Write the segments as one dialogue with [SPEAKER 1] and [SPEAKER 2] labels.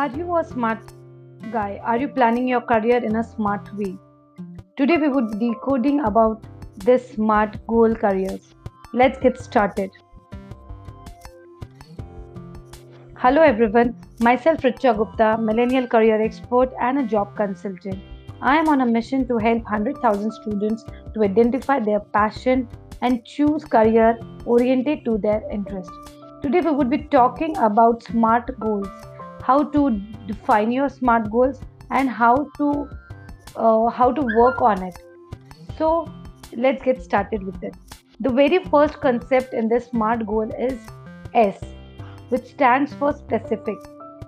[SPEAKER 1] Are you a smart guy? Are you planning your career in a smart way? Today we would be decoding about this smart goal careers. Let's get started. Hello everyone, myself Richa Gupta, millennial career expert and a job consultant. I am on a mission to help 100,000 students to identify their passion and choose career oriented to their interest. Today we would be talking about smart goals how to define your smart goals and how to uh, how to work on it. So let's get started with it the very first concept in this smart goal is s which stands for specific.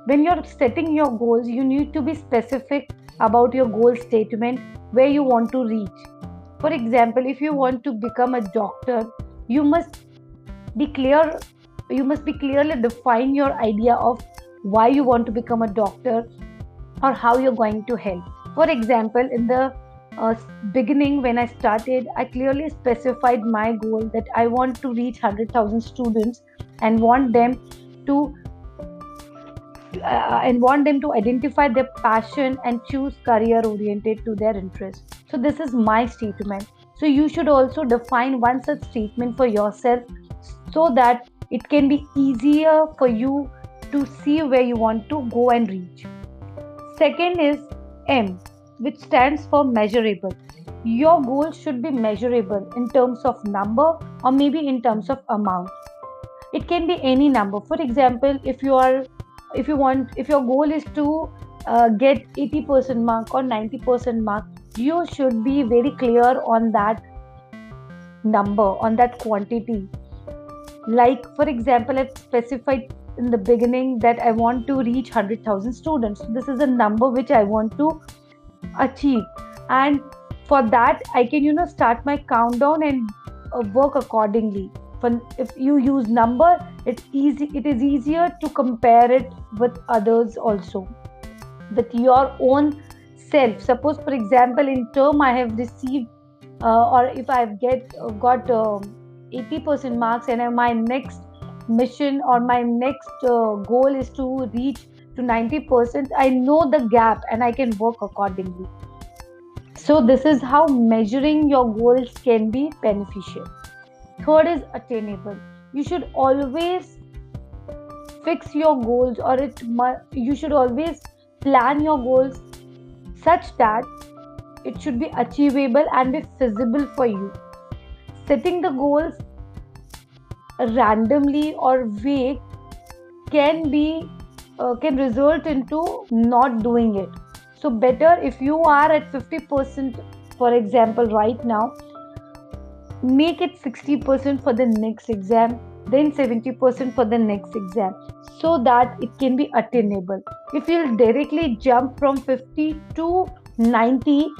[SPEAKER 1] When you're setting your goals you need to be specific about your goal statement where you want to reach. For example if you want to become a doctor you must be clear you must be clearly define your idea of why you want to become a doctor or how you're going to help. For example, in the uh, beginning when I started, I clearly specified my goal that I want to reach 100,000 students and want them to uh, and want them to identify their passion and choose career oriented to their interest. So this is my statement. So you should also define one such statement for yourself so that it can be easier for you to see where you want to go and reach. Second is M, which stands for measurable. Your goal should be measurable in terms of number or maybe in terms of amount. It can be any number. For example, if you are if you want if your goal is to uh, get 80% mark or 90% mark, you should be very clear on that number, on that quantity. Like for example, I've specified in the beginning that I want to reach 100,000 students. This is a number which I want to achieve. And for that, I can, you know, start my countdown and uh, work accordingly. For, if you use number, it's easy. It is easier to compare it with others also, with your own self. Suppose, for example, in term I have received, uh, or if I've get uh, got 80% um, marks, and my next mission or my next uh, goal is to reach to 90% i know the gap and i can work accordingly. So this is how measuring your goals can be beneficial. Third is attainable. You should always fix your goals or it you should always plan your goals such that it should be achievable and be feasible for you. Setting the goals randomly or vague can be uh, can result into not doing it. So better if you are at 50% for example right now make it 60% for the next exam then 70% for the next exam so that it can be attainable. If you directly jump from 50 to 90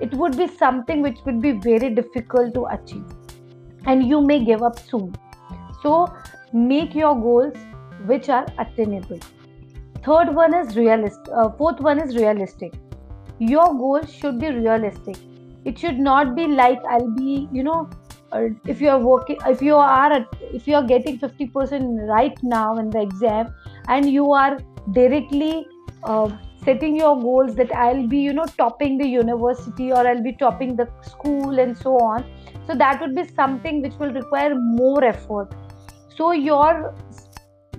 [SPEAKER 1] it would be something which would be very difficult to achieve. And you may give up soon so make your goals which are attainable. Third one is realistic. Uh, fourth one is realistic. Your goals should be realistic. It should not be like I'll be, you know, uh, if you are working, if you are, if you are getting fifty percent right now in the exam, and you are directly uh, setting your goals that I'll be, you know, topping the university or I'll be topping the school and so on. So that would be something which will require more effort so your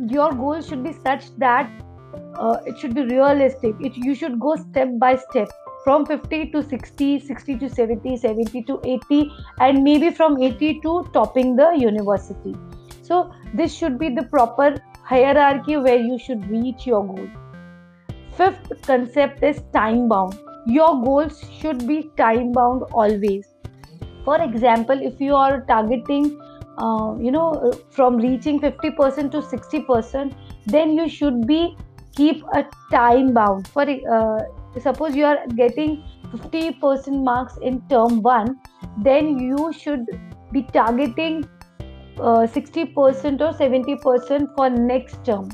[SPEAKER 1] your goal should be such that uh, it should be realistic. It you should go step by step from 50 to 60 60 to 70 70 to 80 and maybe from 80 to topping the university. So this should be the proper hierarchy where you should reach your goal. Fifth concept is time bound. Your goals should be time bound always. For example if you are targeting uh, you know from reaching 50% to 60% then you should be keep a time bound. For uh, suppose you are getting 50% marks in term 1 then you should be targeting uh, 60% or 70% for next term.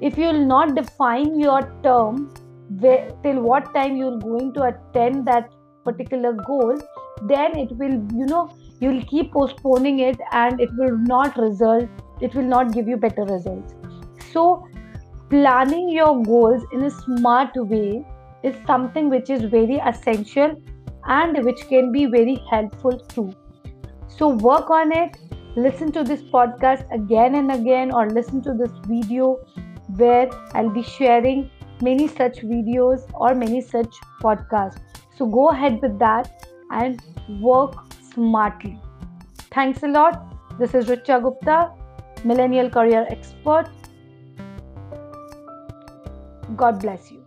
[SPEAKER 1] If you will not define your term where, till what time you're going to attend that particular goal then it will you know you will keep postponing it and it will not result it will not give you better results so planning your goals in a smart way is something which is very essential and which can be very helpful too. So, work on it, listen to this podcast again and again, or listen to this video where I'll be sharing many such videos or many such podcasts. So, go ahead with that and work smartly. Thanks a lot. This is Richa Gupta, Millennial Career Expert. God bless you.